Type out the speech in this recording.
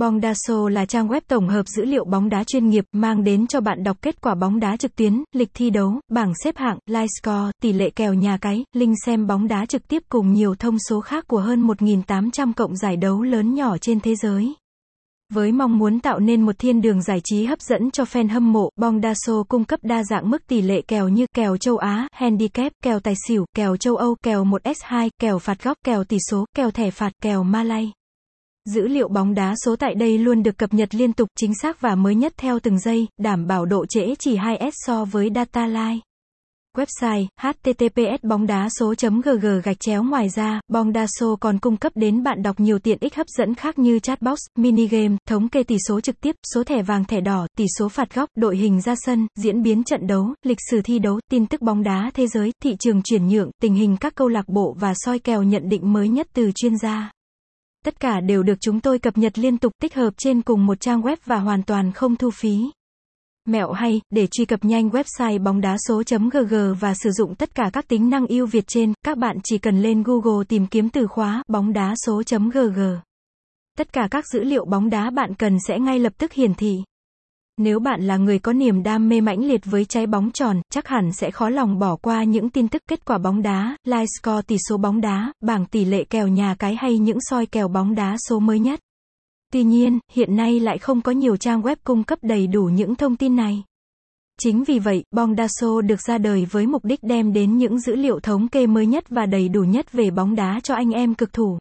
Bongdaso là trang web tổng hợp dữ liệu bóng đá chuyên nghiệp, mang đến cho bạn đọc kết quả bóng đá trực tuyến, lịch thi đấu, bảng xếp hạng, live score, tỷ lệ kèo nhà cái, link xem bóng đá trực tiếp cùng nhiều thông số khác của hơn 1.800 cộng giải đấu lớn nhỏ trên thế giới. Với mong muốn tạo nên một thiên đường giải trí hấp dẫn cho fan hâm mộ, Bongdaso cung cấp đa dạng mức tỷ lệ kèo như kèo châu Á, handicap, kèo tài xỉu, kèo châu Âu, kèo 1S2, kèo phạt góc, kèo tỷ số, kèo thẻ phạt, kèo Malay. Dữ liệu bóng đá số tại đây luôn được cập nhật liên tục, chính xác và mới nhất theo từng giây, đảm bảo độ trễ chỉ 2S so với data live. Website https bóng đá số gg gạch chéo ngoài ra, bóng đá số còn cung cấp đến bạn đọc nhiều tiện ích hấp dẫn khác như chatbox, minigame, thống kê tỷ số trực tiếp, số thẻ vàng thẻ đỏ, tỷ số phạt góc, đội hình ra sân, diễn biến trận đấu, lịch sử thi đấu, tin tức bóng đá thế giới, thị trường chuyển nhượng, tình hình các câu lạc bộ và soi kèo nhận định mới nhất từ chuyên gia. Tất cả đều được chúng tôi cập nhật liên tục tích hợp trên cùng một trang web và hoàn toàn không thu phí. Mẹo hay, để truy cập nhanh website bóng đá số.gg và sử dụng tất cả các tính năng ưu việt trên, các bạn chỉ cần lên Google tìm kiếm từ khóa bóng đá số.gg. Tất cả các dữ liệu bóng đá bạn cần sẽ ngay lập tức hiển thị. Nếu bạn là người có niềm đam mê mãnh liệt với trái bóng tròn, chắc hẳn sẽ khó lòng bỏ qua những tin tức kết quả bóng đá, live score tỷ số bóng đá, bảng tỷ lệ kèo nhà cái hay những soi kèo bóng đá số mới nhất. Tuy nhiên, hiện nay lại không có nhiều trang web cung cấp đầy đủ những thông tin này. Chính vì vậy, Bongdaso được ra đời với mục đích đem đến những dữ liệu thống kê mới nhất và đầy đủ nhất về bóng đá cho anh em cực thủ.